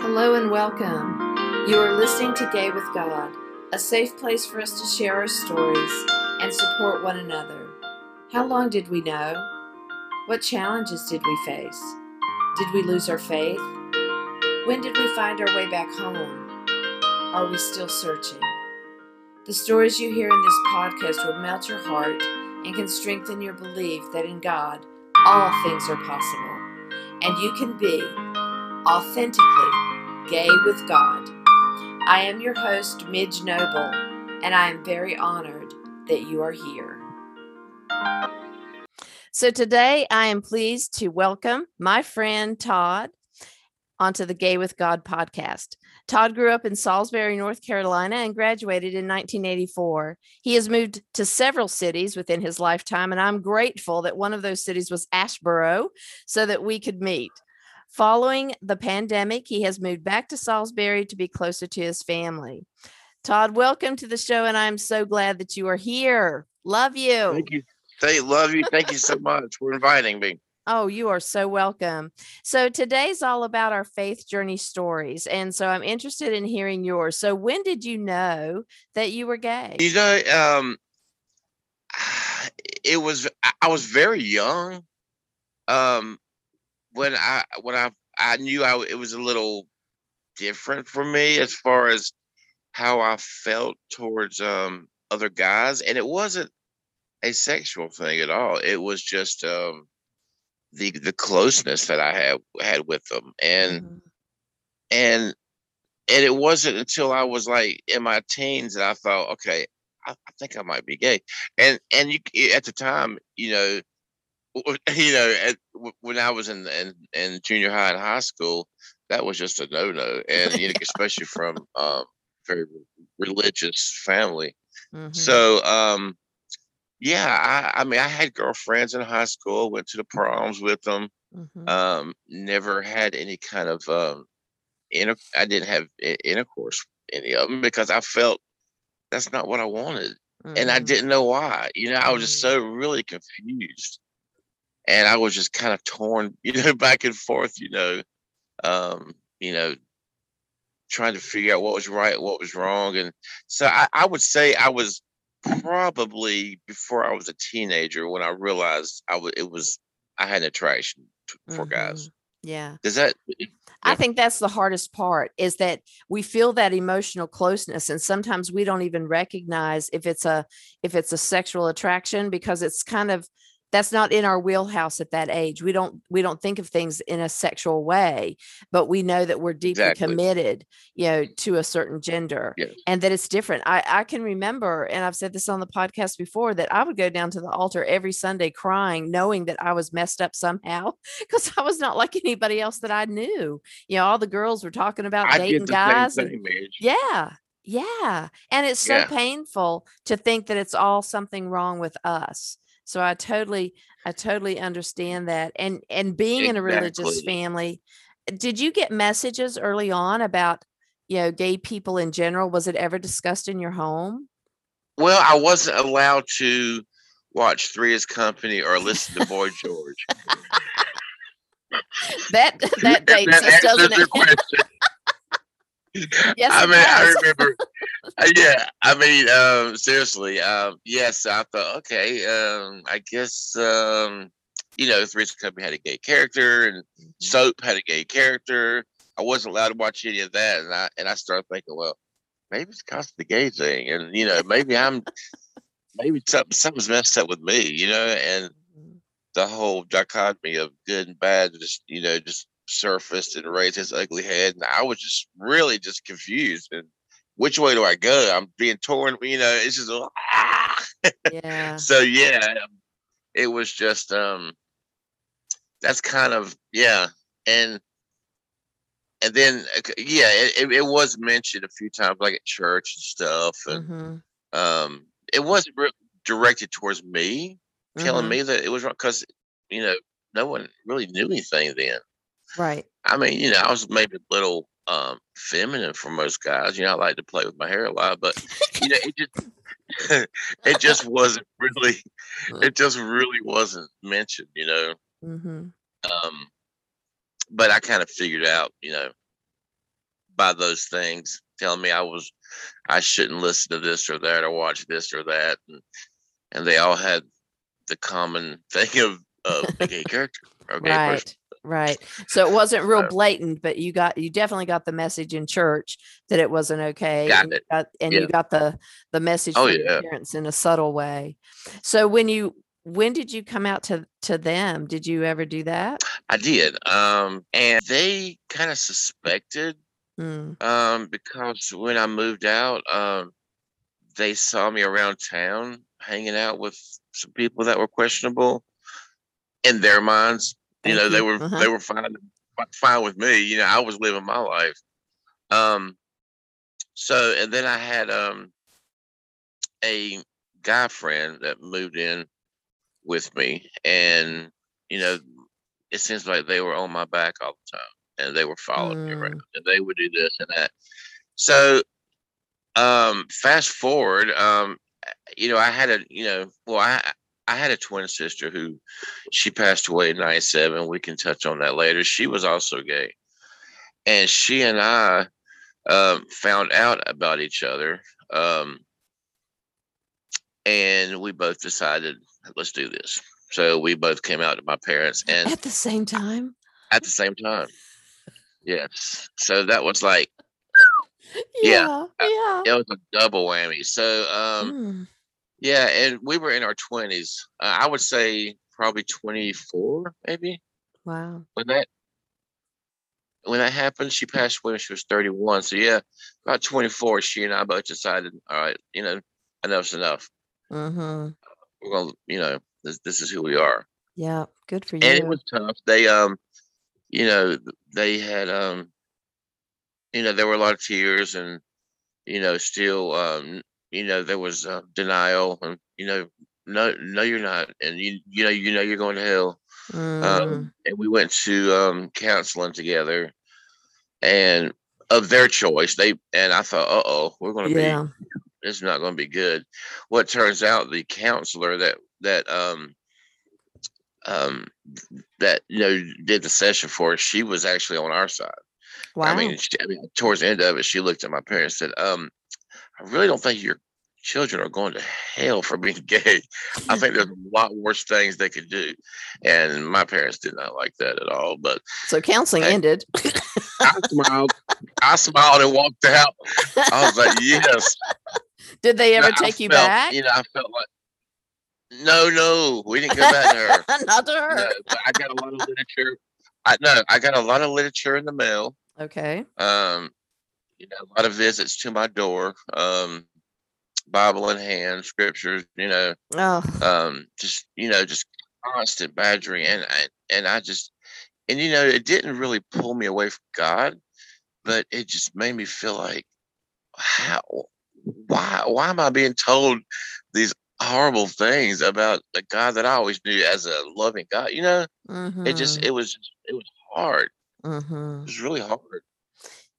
Hello and welcome. You are listening to Gay with God, a safe place for us to share our stories and support one another. How long did we know? What challenges did we face? Did we lose our faith? When did we find our way back home? Are we still searching? The stories you hear in this podcast will melt your heart and can strengthen your belief that in God all things are possible and you can be authentically gay with God. I am your host, Midge Noble, and I am very honored that you are here. So today I am pleased to welcome my friend Todd onto the Gay with God podcast. Todd grew up in Salisbury, North Carolina, and graduated in 1984. He has moved to several cities within his lifetime, and I'm grateful that one of those cities was Asheboro so that we could meet. Following the pandemic, he has moved back to Salisbury to be closer to his family. Todd, welcome to the show, and I'm so glad that you are here. Love you. Thank you. Thank love you. Thank you so much for inviting me. Oh, you are so welcome. So today's all about our faith journey stories. And so I'm interested in hearing yours. So when did you know that you were gay? You know, um it was I was very young. Um when I when I I knew I it was a little different for me as far as how I felt towards um other guys and it wasn't a sexual thing at all. It was just um the the closeness that I had had with them, and mm-hmm. and and it wasn't until I was like in my teens that I thought, okay, I, I think I might be gay, and and you at the time, you know, you know, at, when I was in, in in junior high and high school, that was just a no no, and you know, especially from um very religious family. Mm-hmm. So um yeah, I, I mean, I had girlfriends in high school, went to the proms with them. Mm-hmm. Um, never had any kind of um, inter- I didn't have intercourse with any of them because I felt that's not what I wanted, mm-hmm. and I mm-hmm. didn't know why. You know, I was just mm-hmm. so really confused, and I was just kind of torn, you know, back and forth. You know, um, you know, trying to figure out what was right, what was wrong, and so I, I would say I was probably before I was a teenager when I realized I was it was I had an attraction for mm-hmm. guys. Yeah. Does that I think that's the hardest part is that we feel that emotional closeness and sometimes we don't even recognize if it's a if it's a sexual attraction because it's kind of that's not in our wheelhouse at that age we don't we don't think of things in a sexual way but we know that we're deeply exactly. committed you know to a certain gender yes. and that it's different i i can remember and i've said this on the podcast before that i would go down to the altar every sunday crying knowing that i was messed up somehow because i was not like anybody else that i knew you know all the girls were talking about I dating guys and, yeah yeah and it's so yeah. painful to think that it's all something wrong with us so I totally, I totally understand that. And and being exactly. in a religious family, did you get messages early on about you know gay people in general? Was it ever discussed in your home? Well, I wasn't allowed to watch Three's Company or listen to Boy George. that that dates us, doesn't it? Yes, I mean, I remember. Uh, yeah, I mean, um, seriously, um, yes, I thought, okay, um, I guess, um, you know, Three's Company had a gay character, and mm-hmm. Soap had a gay character. I wasn't allowed to watch any of that, and I and I started thinking, well, maybe it's because of the gay thing, and you know, maybe I'm, maybe something something's messed up with me, you know, and mm-hmm. the whole dichotomy of good and bad, just you know, just surfaced and raised his ugly head. And I was just really just confused. And which way do I go? I'm being torn, you know, it's just ah. yeah. so yeah, it was just um that's kind of yeah. And and then yeah, it, it was mentioned a few times like at church and stuff. And mm-hmm. um it wasn't re- directed towards me, mm-hmm. telling me that it was wrong because you know, no one really knew anything then. Right. I mean, you know, I was maybe a little um, feminine for most guys. You know, I like to play with my hair a lot, but you know, it just it just wasn't really it just really wasn't mentioned. You know. Mm-hmm. Um, but I kind of figured out, you know, by those things, telling me I was I shouldn't listen to this or that or watch this or that, and and they all had the common thing of of a gay character or a gay person. Right. So it wasn't real blatant, but you got you definitely got the message in church that it wasn't okay. Got and you got, and Yeah. you got the the message Oh, yeah. parents in a subtle way. So when you when did you come out to to them? Did you ever do that? I did, um, and they kind of suspected Mm, um, because when I moved out, um, they saw me around town hanging out with some people that were questionable in their minds. You Thank know, they were Uh-huh. they were fine fine with me. You know, I was living my life. Um, so and then I had um a guy friend that moved in with me, and you know, it seems like they were on my back all the time, and they were following me around, and they would do this and that. So, um, fast forward, um, you know, I had a, you know, well, I I had a twin sister who she passed away in '97. We can touch on that later. She was also gay, and she and I um, found out about each other, um, and we both decided let's do this. So we both came out to my parents, and At the same time? at the same time, yes. So that was like Yeah, Yeah. it was a double whammy. So um, Mm, Yeah, and we were in our twenties. Uh, I would say probably twenty four, maybe wow. when that when that happened. She passed away when she was thirty one. So yeah, about twenty four. She and I both decided, all right, you know, enough's enough. Mm-hmm. We're gonna, you know, this this is who we are. Yeah. Good for you. And it was tough. They um, you know, they had um, you know, there were a lot of tears and you know, still um, you know, there was uh, denial and you know, no, no, you're not, and you you know, you know, you're going to hell. Mm, um, and we went to um, counseling together, and of their choice, they and I thought, uh oh, we're going to be yeah. this is not going to be good. What turns out, the counselor that that um um that you know did the session for us, she was actually on our side. Wow. I mean, she, I mean, towards the end of it, she looked at my parents and said, um, I really don't think your children are going to hell for being gay. I think there's a lot worse things they could do. And my parents did not like that at all. But so counseling Hey. ended. I smiled. I smiled and walked out. I was like, yes. Did they ever No, I take you felt- back? You know, I felt like, no, no, we didn't go back to her. Not to her. No, I got a lot of literature. I no, I got a lot of literature in the mail. Okay. um you know a lot of visits to my door um bible in hand scriptures you know Oh, um just you know just constant badgering and I, and i just and you know it didn't really pull me away from god but it just made me feel like how why why am i being told these horrible things about the god that i always knew as a loving god you know? It just it was it was hard. Hmm it was really hard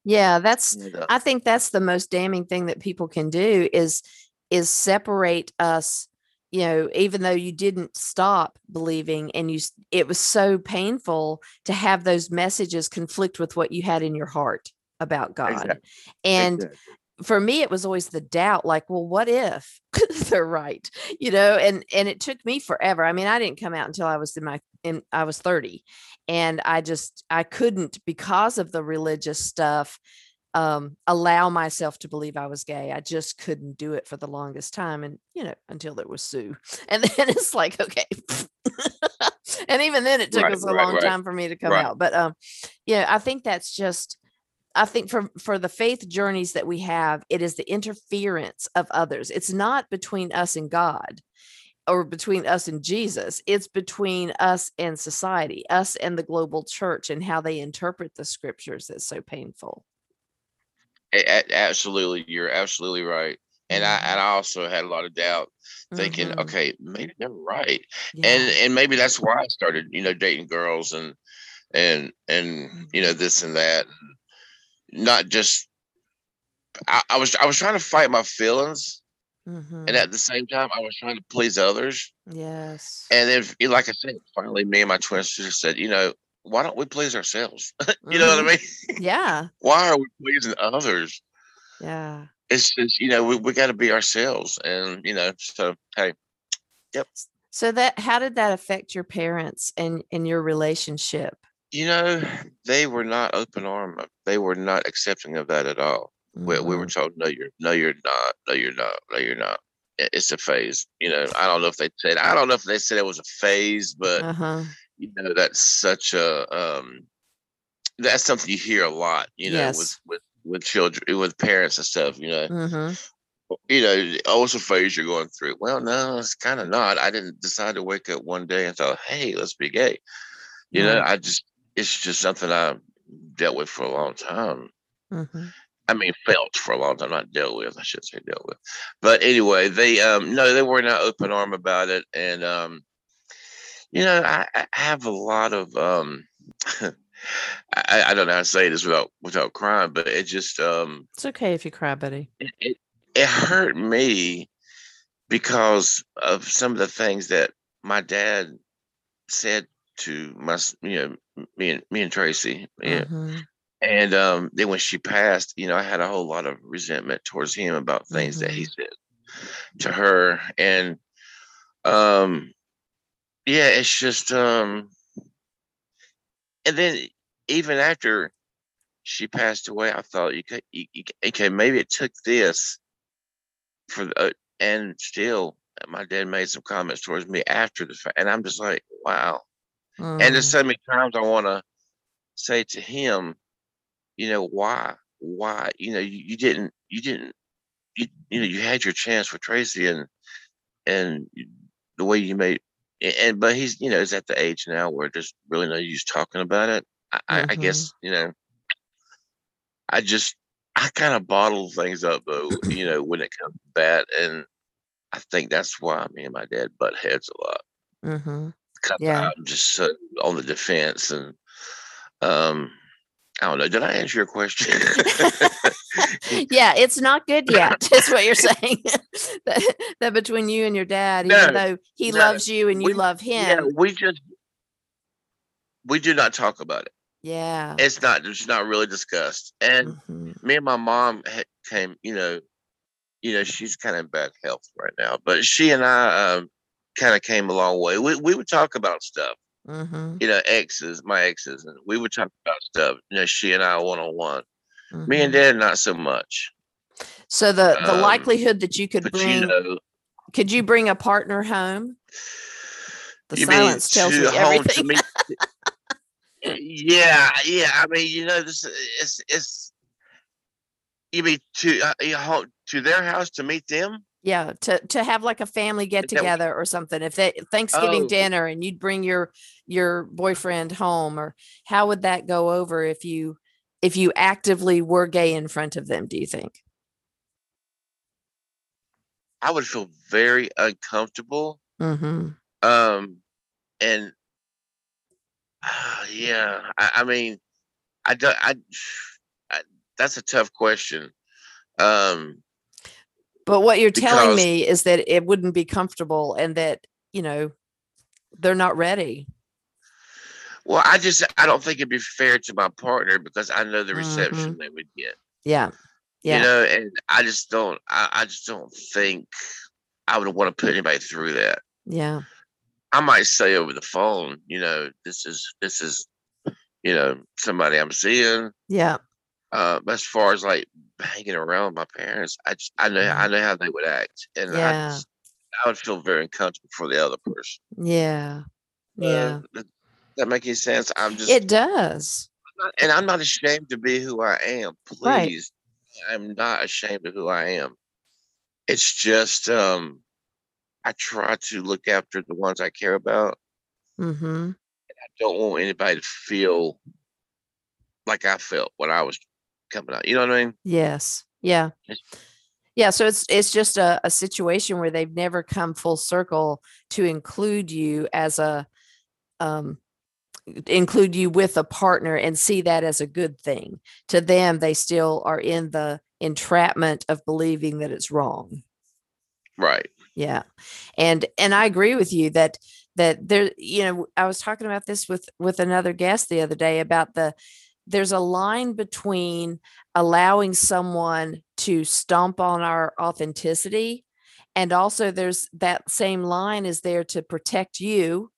Yeah, that's I think that's the most damning thing that people can do is is separate us, you know, even though you didn't stop believing and you it was so painful to have those messages conflict with what you had in your heart about God. Exactly, And exactly. For me it was always the doubt like well what if they're right? You know and and it took me forever. I mean i didn't come out until i was in my in i was 30 and i just i couldn't because of the religious stuff um allow myself to believe i was gay. I just couldn't do it for the longest time and you know until there was sue. And then it's like okay and even then it took Right, us a right, long right, time for me to come out but um yeah i think that's just I think for for the faith journeys that we have, it is the interference of others. It's not between us and God or between us and Jesus. It's between us and society, us and the global church and how they interpret the scriptures that's so painful. Absolutely, you're absolutely right. And I Mhm. and I also had a lot of doubt, thinking, Mhm. okay, maybe they're right, Yeah. and and maybe that's why I started, you know, dating girls and and and you Mm-hmm. know this and that, not just. I, I was I was trying to fight my feelings, Mhm. and at the same time, I was trying to please others. yes. And then, like I said, finally, me and my twin sister said, you know, why don't we please ourselves? you know what I Mhm. mean? Yeah. Why are we pleasing others? Yeah. It's just, you know, we, we got to be ourselves. And, you know, so, hey, yep. So that how did that affect your parents and and your relationship? You know, they were not open arm. They were not accepting of that at all. We, we were Mhm. told, no, you're, no, you're not. No, you're not. No, you're not. It's a phase. You know, I don't know if they said, I don't know if they said it was a phase, but uh-huh. you know that's such a um that's something you hear a lot you know with Yes. with with children with parents and stuff you know hmm you know oh it's a phase you're going through well no it's kind of not i didn't decide to wake up one day and thought hey let's be gay you know i just it's just something i dealt with for a long time hmm I mean, felt for a long time, not dealt with. I should say dealt with. But anyway, they um no, they were not open arm about it, and um, you know, I, I have a lot of um, I, I don't know how to say this without without crying, but it just um It's okay if you cry, buddy. it, it, it hurt me because of some of the things that my dad said to my you know me and me and Tracy. Yeah. Mhm. And um, then when she passed, you know, I had a whole lot of resentment towards him about things that he said to her. And um, yeah, it's just um, and then even after she passed away, I thought you could, okay, maybe it took this for the, uh, and still my dad made some comments towards me after the fact, and I'm just like, wow. And there's so many times I want to say to him, you know, why, why, you know, you, you didn't, you didn't, you, you know, you had your chance with Tracy and, and the way you made, and, but he's, you know, he's at the age now where there's really no use talking about it. I, I, I guess, you know, I just, I kind of bottle things up though, you know, when it comes to that. And I think that's why me and my dad butt heads a lot. Mhm. 'Cause Yeah. I'm just so on the defense and, um, I don't know. Did I answer your question? yeah, it's not good yet. Is what you're saying. that, that between you and your dad, even though he no, loves you and you we- love yeah, him. we just we do not talk about it. Yeah. It's not. It's not really discussed. And Mhm. me and my mom came. You know, you know, she's kind of in bad health right now, but she and I um, kind of came a long way. We we would talk about stuff. Mhm. You know, exes, my exes, and we would talk about stuff. You know, she and I one on one. Me and mhm. Dad, not so much. So the the um, likelihood that you could bring you know, could you bring a partner home? The silence tells me everything. me? yeah, yeah. I mean, you know, this it's it's. You mean to uh, you to their house to meet them? Yeah, to to have like a family get Is that what- together or something. If they Thanksgiving Oh. dinner and you'd bring your your boyfriend home, or how would that go over if you if you actively were gay in front of them? Do you think? I would feel very uncomfortable. Mm-hmm. Um, and uh, yeah, I, I mean, I don't. I, I that's a tough question. Um, But what you're telling me is that it wouldn't be comfortable and that, you know, they're not ready. well, I just I don't think it'd be fair to my partner because I know the reception Mhm. they would get. Yeah. Yeah. You know, and I just don't. I, I just don't think I would want to put anybody through that. yeah. I might say over the phone, you know, this is this is, you know, somebody I'm seeing. Yeah. But as far as like hanging around my parents, I just I know I know how they would act, and I, Yeah. just, I would feel very uncomfortable for the other person. Yeah. Yeah. Uh, does that make any sense? I'm just, It does. not, and I'm not ashamed to be who I am. Right. Please, I'm not ashamed of who I am. It's just, um, I try to look after the ones I care about. Mm-hmm. I don't want anybody to feel like I felt when I was coming out. You know what I mean? Yes. Yeah. Yeah. So it's it's just a, a situation where they've never come full circle to include you as a um include you with a partner and see that as a good thing. To them, they still are in the entrapment of believing that it's wrong. Right. Yeah. And and I agree with you that that there you know i was talking about this with with another guest the other day about the there's a line between allowing someone to stomp on our authenticity and also there's that same line is there to protect you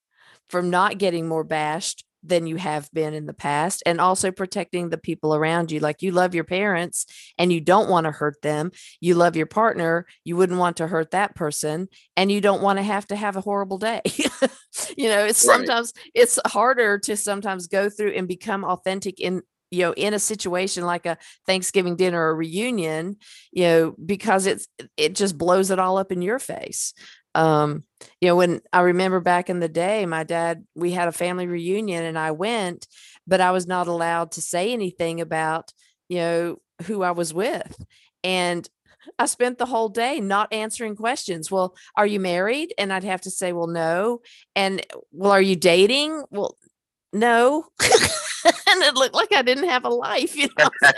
from not getting more bashed than you have been in the past and also protecting the people around you like you love your parents and you don't want to hurt them you love your partner you wouldn't want to hurt that person and you don't want to have to have a horrible day you know it's Right. sometimes it's harder to sometimes go through and become authentic in you know in a situation like a thanksgiving dinner or reunion you know because it's it just blows it all up in your face um you know when i remember back in the day my dad we had a family reunion and i went but i was not allowed to say anything about you know who i was with. And i spent the whole day not answering questions. Well are you married? And i'd have to say well no. And well are you dating? Well no and it looked like i didn't have a life you know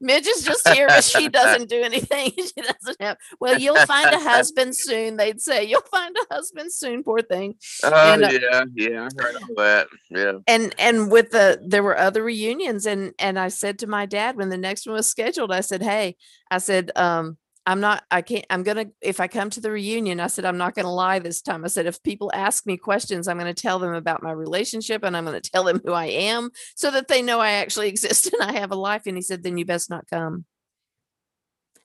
midge is just here but she doesn't do anything she doesn't have well you'll find a husband soon they'd say you'll find a husband soon poor thing Oh And, uh, yeah, yeah, I heard all that. Yeah. and and with the there were other reunions and and i said to my dad when the next one was scheduled i said hey i said um i'm not i can't i'm gonna if i come to the reunion i said i'm not gonna lie this time. I said if people ask me questions i'm gonna tell them about my relationship and i'm gonna tell them who i am so that they know i actually exist and i have a life. And he said then you best not come.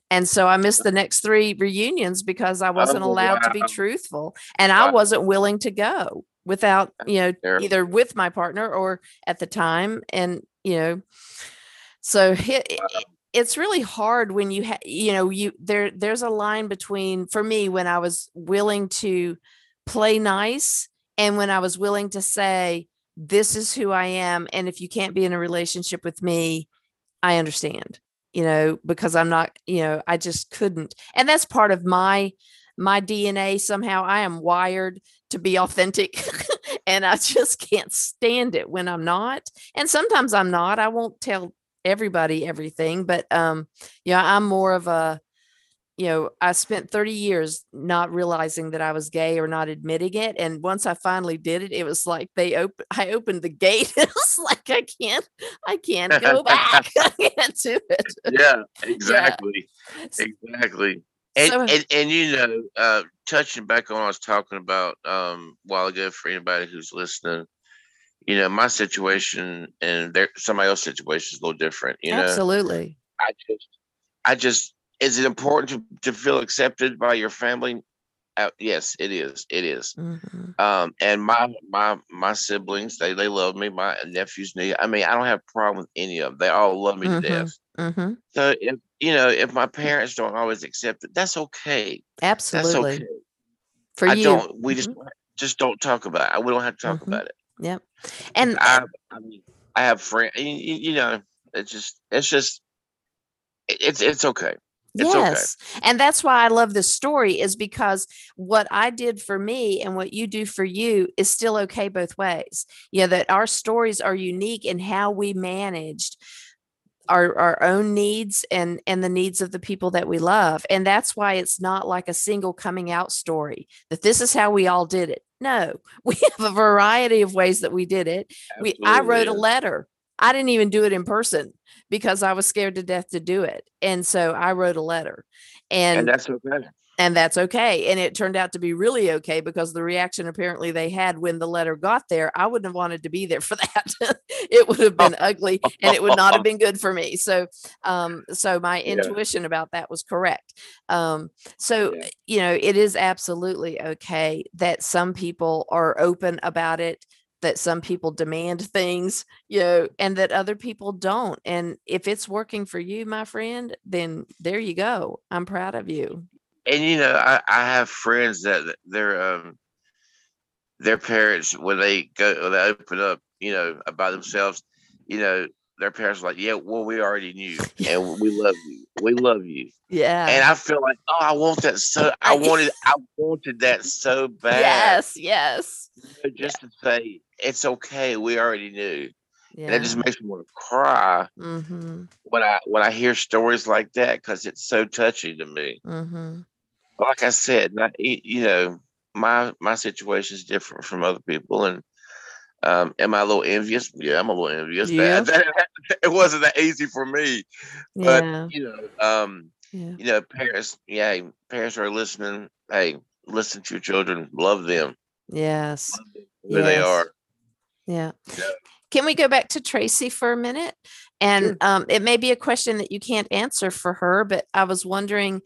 And so i missed the next three reunions because i wasn't allowed to be truthful and i wasn't willing to go without you know either with my partner or at the time and you know so it- it's really hard when you ha- you know you there there's a line between for me when i was willing to play nice and when i was willing to say this is who i am and if you can't be in a relationship with me i understand you know because i'm not you know i just couldn't. And that's part of my my dna somehow. I am wired to be authentic and i just can't stand it when i'm not. And sometimes i'm not. I won't tell everybody everything but um yeah i'm more of a you know i spent 30 years not realizing that i was gay or not admitting it and once i finally did it it was like they open i opened the gate it was like i can't i can't go back i can't do it Yeah, exactly. Exactly. And, So- and and you know, uh touching back on what I was talking about um a while ago for anybody who's listening, you know, my situation and their somebody else's situation is a little different. You know, absolutely I just I just is it important to, to feel accepted by your family? Uh, yes, it is. It is. Mhm. Um, and my my my siblings, they they love me. My nephews, need. I mean, I don't have a problem with any of them. They all love me Mhm. to death. Mhm. So if you know, if my parents don't always accept it, that's okay. Absolutely. That's okay. for I you don't. We just Mhm. just don't talk about it. We don't have to talk Mhm. about it. Yep and I I mean, I have friends. You, you know, it's just it's just it's it's okay. It's okay. yes and that's why i love this story is because what i did for me and what you do for you is still okay both ways you know that our stories are unique in how we managed our our own needs and and the needs of the people that we love and that's why it's not like a single coming out story that this is how we all did it no we have a variety of ways that we did it. We i wrote a letter. I didn't even do it in person because i was scared to death to do it and so i wrote a letter and and that's okay. And that's okay and it turned out to be really okay because the reaction apparently they had when the letter got there i wouldn't have wanted to be there for that. It would have been ugly and it would not have been good for me. So um so my Yeah. intuition about that was correct. Um so Yeah. you know it is absolutely okay that some people are open about it that some people demand things you know and that other people don't and if it's working for you my friend then there you go. I'm proud of you And you know, I, I have friends that their um their parents when they go when they open up, you know, about themselves, you know, their parents are like, Yeah, well, we already knew and we love you. We love you. yeah And I feel like, oh, I want that so I wanted I wanted that so bad. yes yes you know, Just to say it's okay, we already knew. yeah And it just makes me want to cry mm-hmm when I when I hear stories like that because it's so touching to me. mm-hmm like I said, not you know, my my situation is different from other people, and um, am I a little envious? Yeah, I'm a little envious. Yeah. That, that- it wasn't that easy for me, but Yeah. you know, um, Yeah. you know, parents, yeah, parents are listening. Hey, listen to your children, love them, Yes. who they Yes. are. Yeah. Yeah. Can we go back to Tracy for a minute? And Sure. um, it may be a question that you can't answer for her, but I was wondering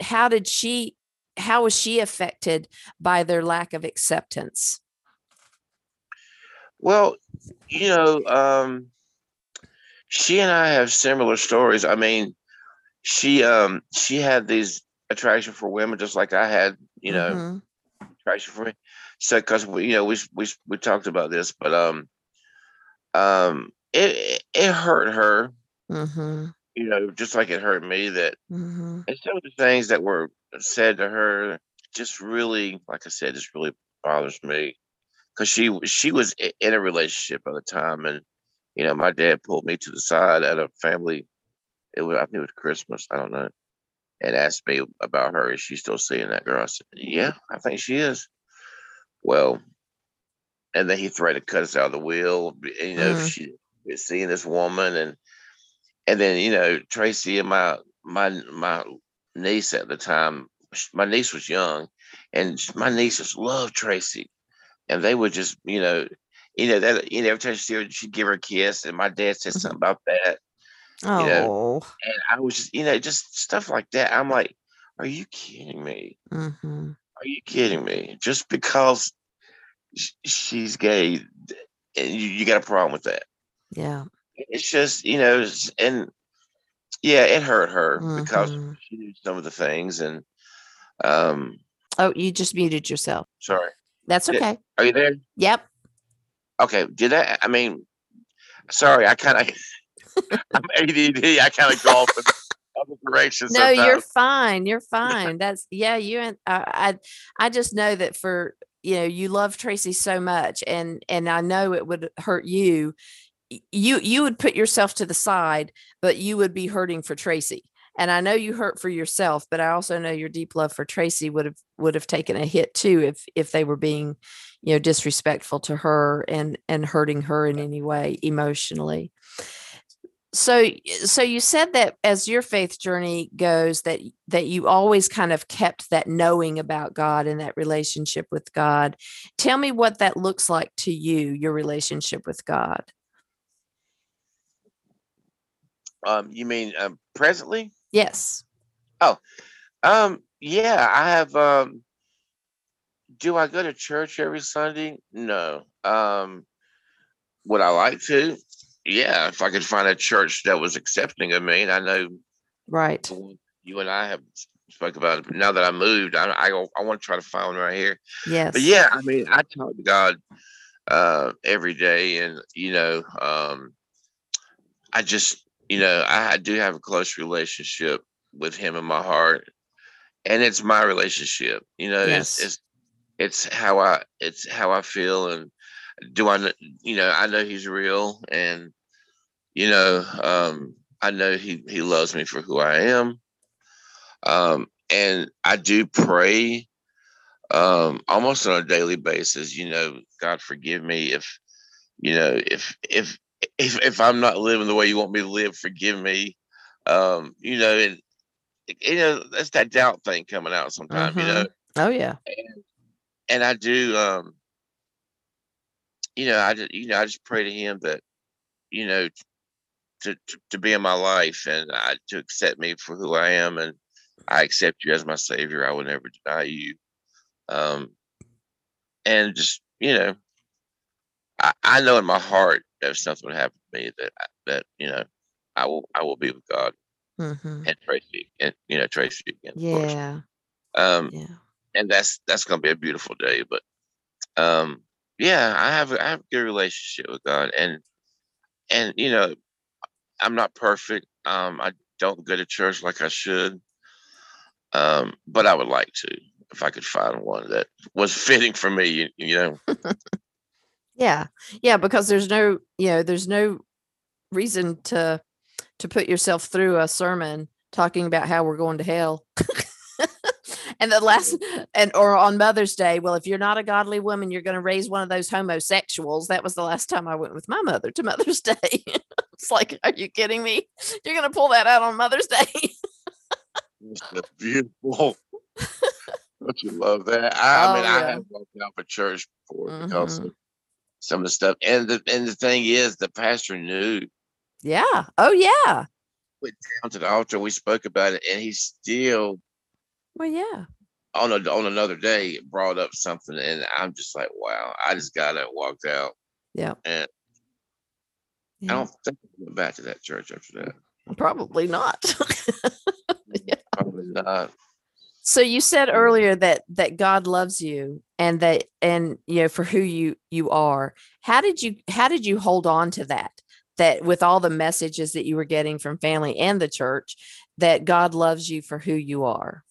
how did she, how was she affected by their lack of acceptance? Well, you know, um, she and I have similar stories. I mean, she um she had these attraction for women just like I had, you know, Mhm. attraction for me. So because we you know we we we talked about this, but um um it it hurt her, Mhm. You know, just like it hurt me that Mhm. and some of the things that were said to her just really, like I said, just really bothers me because she she was in a relationship at the time, and you know, my dad pulled me to the side at a family. It was I think it was Christmas, I don't know, and asked me about her. Is she still seeing that girl? I said, Yeah, I think she is. Well, and then he threatened to cut us out of the will. You know, if Mm. she seeing this woman, and and then you know Tracy and my my my niece at the time. My niece was young, and my nieces loved Tracy, and they would just you know, you know that you know every time she see her, she'd give her a kiss, and my dad said Mhm. something about that, Oh. and I was just you know just stuff like that. I'm like, are you kidding me? Mhm. Are you kidding me? Just because sh- she's gay, and you, you got a problem with that? Yeah. It's just you know, and yeah, it hurt her because Mhm. she knew some of the things, and um, Oh, you just muted yourself. sorry, That's okay. are you there? Yep. Okay, did that? I mean, sorry, I kind of, I'm ADD. I kind of go off in other directions. No, you're fine. You're fine. That's yeah. You and I, I, I just know that for you know you love Tracy so much, and and I know it would hurt you. You you would put yourself to the side, but you would be hurting for Tracy. And I know you hurt for yourself, but I also know your deep love for Tracy would have would have taken a hit too if if they were being, you know, disrespectful to her and and hurting her in any way emotionally. So so you said that as your faith journey goes that that you always kind of kept that knowing about god and that relationship with god. Tell me what that looks like to you your relationship with god Um, you mean um, presently? yes Oh, Um, yeah, I have. Um, do I go to church every Sunday? No. Um, would I like to? Yeah, if I could find a church that was accepting of me, and I know right you and I have spoke about it. But now that I moved, I I, I want to try to find one right here. yes But yeah, I mean, I talk to God uh, every day, and you know, um, I just, you know, I, do have a close relationship with Him in my heart, and it's my relationship. You know, Yes. it's it's it's how I it's how I feel, and do I, you know, I know He's real, and you know, um, I know He He loves me for who I am, um, and I do pray um almost on a daily basis you know god forgive me if you know if if if if i'm not living the way you want me to live forgive me. Um you know and you know that's that doubt thing coming out sometimes you know? Oh yeah. And i do um you know i just you know i just pray to him that you know to to, to be in my life and I, to accept me for who i am and i accept you as my savior. I will never deny you. Um and just you know i, I know in my heart if something would happen to me that that you know i will i will be with god hmm and tracy and you know tracy again of course yeah um yeah and that's that's gonna be a beautiful day. But um, yeah, I have I have a good relationship with God, and and you know, I'm not perfect. Um, I don't go to church like I should. Um, but I would like to if I could find one that was fitting for me. You, you know, yeah yeah because there's no you know there's no reason to to put yourself through a sermon talking about how we're going to hell And the last, and or on Mother's Day, well, if you're not a godly woman, you're going to raise one of those homosexuals. That was the last time I went with my mother to Mother's Day. it's like, are you kidding me? You're going to pull that out on Mother's Day? That's beautiful. Don't you love that? I, I Oh, mean, I have walked out for church before because Mhm. of some of the stuff. And the and the thing is, the pastor knew yeah. Oh, yeah. went down to the altar. We spoke about it, and he still Well, yeah. on a, on another day brought up something, and I'm just like, wow. I just got it walked out, Yeah. and I don't think I went back to that church after that. Probably not. Probably not. So you said earlier that that God loves you and that and you know for who you you are. How did you how did you hold on to that? That with all the messages that you were getting from family and the church, that God loves you for who you are.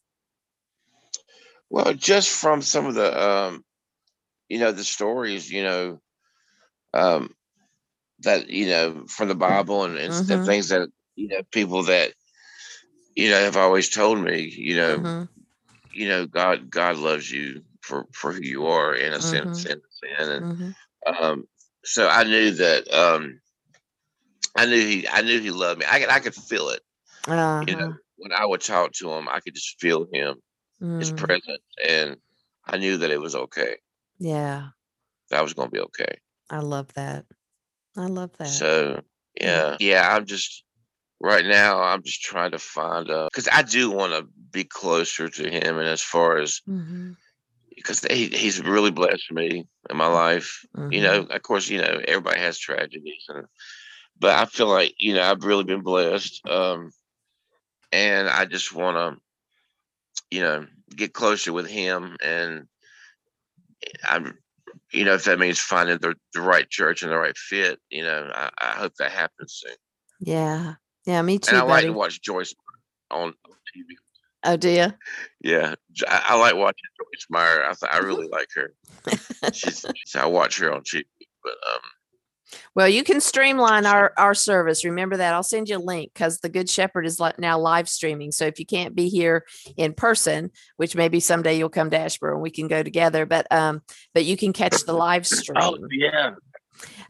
Well, just from some of the um, you know, the stories, you know, um that, you know, from the Bible and, and, Mhm. things that, you know, people that, you know, have always told me, you know, Mhm, you know, God God loves you for for who you are in a sense, in a sin. And mhm. um so I knew that um I knew he I knew he loved me. I could I could feel it, you Uh-huh, know, when I would talk to him, I could just feel him, his mm, presence, and I knew that it was okay. Yeah, That was gonna be okay. I love that. I love that. So yeah, yeah, I'm just right now I'm just trying to find uh because I do want to be closer to him and as far as because he, he's really blessed me in my life. You mhm. know, of course, you know, everybody has tragedies and but I feel like, you know, I've really been blessed. Um and I just wanna, you know, get closer with him and I'm you know, if that means finding the, the right church and the right fit, you know, I, I hope that happens soon. Yeah. Yeah, me too, And I like to watch Joyce on, on TV. Oh, do you? Yeah, I like watching Joyce Meyer. I th- I really like her. She's, I watch her on TV. But um, Well, you can streamline our our service. Remember that. I'll send you a link because the Good Shepherd is now live streaming. So if you can't be here in person, which maybe someday you'll come to Ashburn and we can go together, but um, but you can catch the live stream. oh yeah,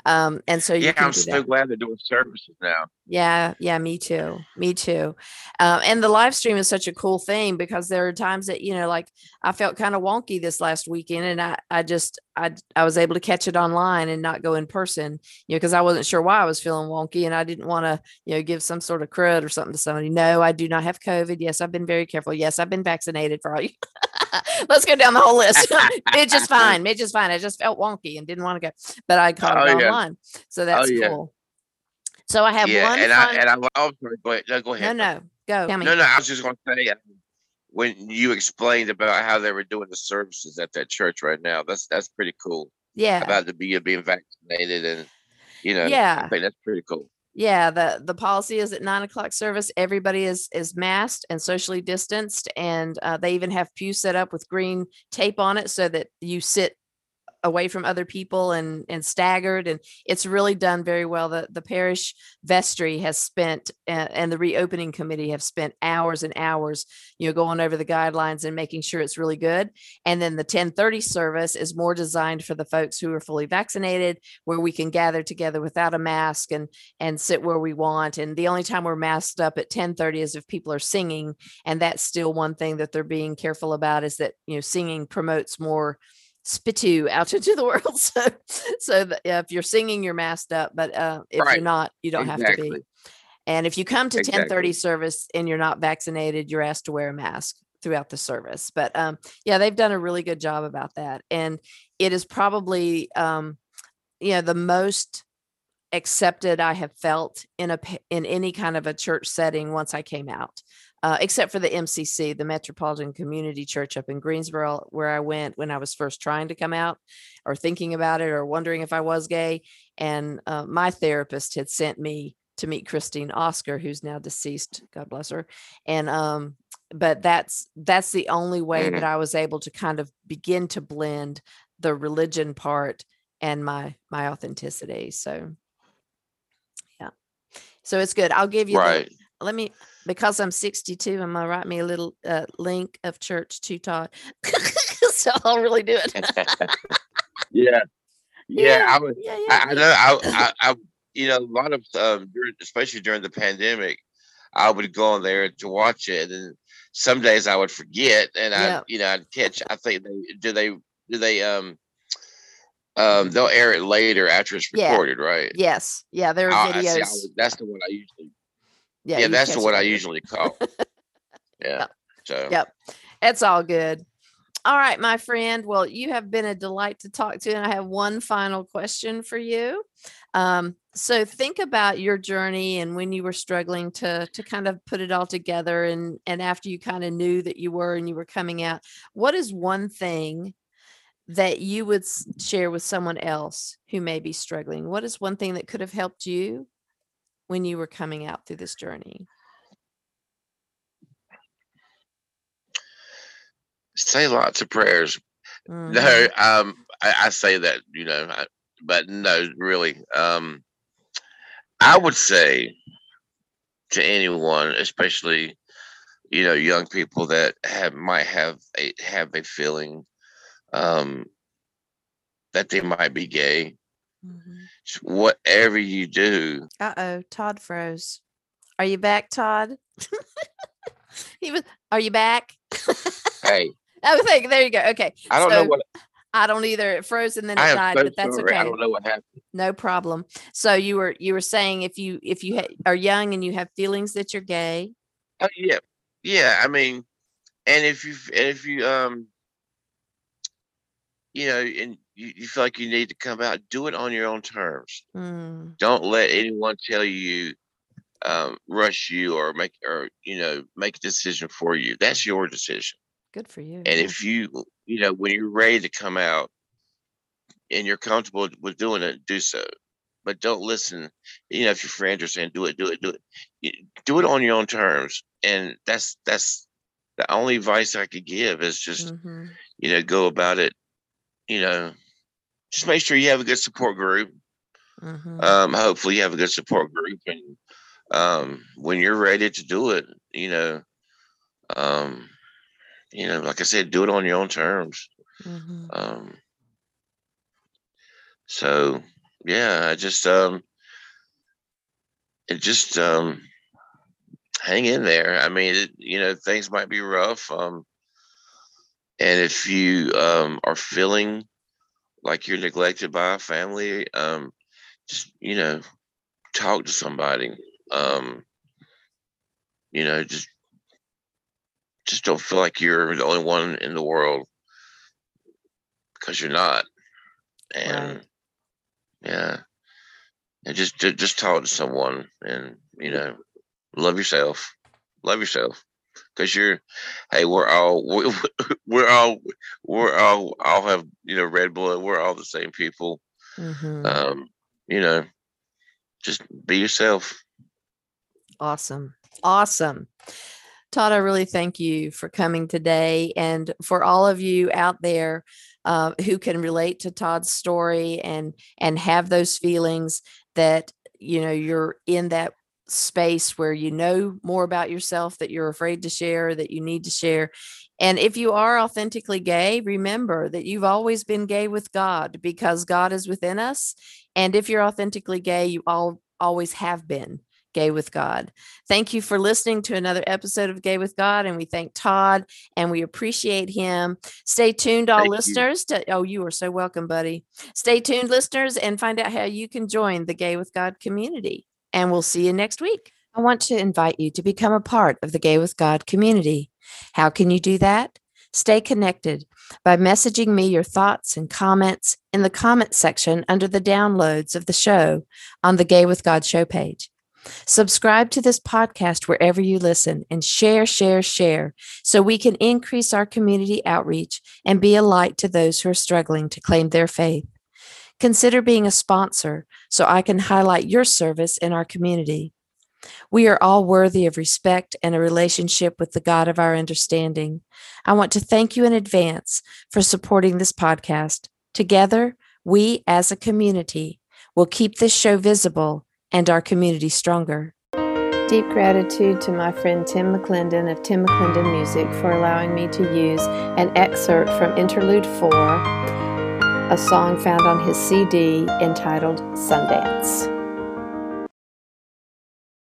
Um, and so you yeah. I'm so that. glad they're doing services now. Yeah, yeah, me too. Me too. Um, and the live stream is such a cool thing because there are times that, you know, like I felt kind of wonky this last weekend and I, I just, I, I was able to catch it online and not go in person, you know, because I wasn't sure why I was feeling wonky and I didn't want to, you know, give some sort of crud or something to somebody. No, I do not have COVID. Yes, I've been very careful. Yes, I've been vaccinated for all you. Let's go down the whole list. Midge is fine. Midge is fine. I just felt wonky and didn't want to go, but I caught it Oh, yeah. online. So that's yeah. cool. So I have yeah, one and fun- I and I oh, sorry, go ahead. No, go no, ahead. no, go. Tell me. No, no. I was just going to say uh, when you explained about how they were doing the services at that church right now. That's that's pretty cool. Yeah. About the be being vaccinated and you know. Yeah. I think that's pretty cool. Yeah. The the policy is at nine o'clock service. Everybody is is masked and socially distanced, and uh, they even have pews set up with green tape on it so that you sit away from other people and and staggered and it's really done very well. The the parish vestry has spent uh, and the reopening committee have spent hours and hours you know going over the guidelines and making sure it's really good. And then the 1030 service is more designed for the folks who are fully vaccinated where we can gather together without a mask and and sit where we want. And the only time we're masked up at 1030 is if people are singing and that's still one thing that they're being careful about is that you know singing promotes more spitoo out into the world. So so that, yeah, if you're singing you're masked up but uh if Right. you're not you don't have to be. And if you come to Exactly. 1030 service and you're not vaccinated you're asked to wear a mask throughout the service. But um yeah they've done a really good job about that. And it is probably um you know the most accepted I have felt in a in any kind of a church setting once I came out, uh, except for the MCC, the Metropolitan Community Church up in Greensboro, where I went when I was first trying to come out, or thinking about it, or wondering if I was gay. And uh, my therapist had sent me to meet Christine Oscar, who's now deceased. God bless her. And um, but that's that's the only way that I was able to kind of begin to blend the religion part and my my authenticity. So yeah. So it's good. I'll give you Right. the let me because I'm 62, I'm gonna write me a little uh, link of church to Todd. so I'll really do it. yeah. Yeah, I was. yeah, yeah. I know. I, I, I, you know, a lot of, um, during, especially during the pandemic, I would go on there to watch it, and some days I would forget, and I, Yeah. you know, I'd catch. I think they do they do they um um they'll air it later after it's Yeah. recorded, right? Yes, yeah, there are I- I see, I videos. that's the one I usually. Yeah, Yeah, that's what I usually call. Yeah. So. Yep. It's all good. All right, my friend. Well, you have been a delight to talk to, and I have one final question for you. Um, so think about your journey and when you were struggling to to kind of put it all together, and and after you kind of knew that you were and you were coming out. What is one thing that you would share with someone else who may be struggling? What is one thing that could have helped you when you were coming out through this journey? Say lots of prayers. Mhm. No, um, I, I say that, you know, I, but no, really. Um, I would say to anyone, especially, you know, young people that have might have a have a feeling um, that they might be gay. Mhm. Whatever you do, Uh oh, Todd froze. Are you back, Todd? he was. Are you back? hey, Oh, thank. There you go. Okay. I don't know what I don't either. It froze and then it died, so but that's sorry. I okay. don't know what happened. No problem. So you were you were saying if you if you ha- are young and you have feelings that you're gay. Oh yeah, yeah. I mean, and if you and if you um, you know, and you, you feel like you need to come out, do it on your own terms. Mm, Don't let anyone tell you, um, rush you or make or you know make a decision for you. That's your decision. good for you. And if you you know when you're ready to come out and you're comfortable with doing it, do so. But don't listen. You know, if your friends are saying do it, do it, do it, do it on your own terms. And that's that's the only advice I could give is just Mhm, you know go about it. You know, just make sure you have a good support group. mhm. Um, hopefully you have a good support group, and um, when you're ready to do it, you know, um, you know, like I said, do it on your own terms. Mhm. Um, so yeah, I just um, it just um, hang in there. I mean, it, you know, things might be rough. Um, and if you um are feeling like you're neglected by a family, um, just you know, talk to somebody. Um, you know, just just don't feel like you're the only one in the world because you're not. And Right. yeah, and just ju- just talk to someone, and you know, love yourself, love yourself, because you're. Hey, we're all we, we're all we're all all have you know red blood. We're all the same people. Mhm. Um, you know, just be yourself. Awesome. Awesome. Todd, I really thank you for coming today and for all of you out there uh, who can relate to Todd's story and and have those feelings that you know you're in that space where you know more about yourself that you're afraid to share that you need to share and if you are authentically gay remember that you've always been gay with god because god is within us and if you're authentically gay you all always have been Gay with God. Thank you for listening to another episode of Gay with God. And we thank Todd and we appreciate him. Stay tuned, all Thank you. listeners. To, oh, you are so welcome, buddy. Stay tuned, listeners, and find out how you can join the Gay with God community. And we'll see you next week. I want to invite you to become a part of the Gay with God community. How can you do that? Stay connected by messaging me your thoughts and comments in the comment section under the downloads of the show on the Gay with God show page. Subscribe to this podcast wherever you listen and share, share, share so we can increase our community outreach and be a light to those who are struggling to claim their faith. Consider being a sponsor so I can highlight your service in our community. We are all worthy of respect and a relationship with the God of our understanding. I want to thank you in advance for supporting this podcast. Together, we as a community will keep this show visible and our community stronger. Deep gratitude to my friend Tim McClendon of Tim McClendon Music for allowing me to use an excerpt from Interlude 4, a song found on his CD entitled Sundance.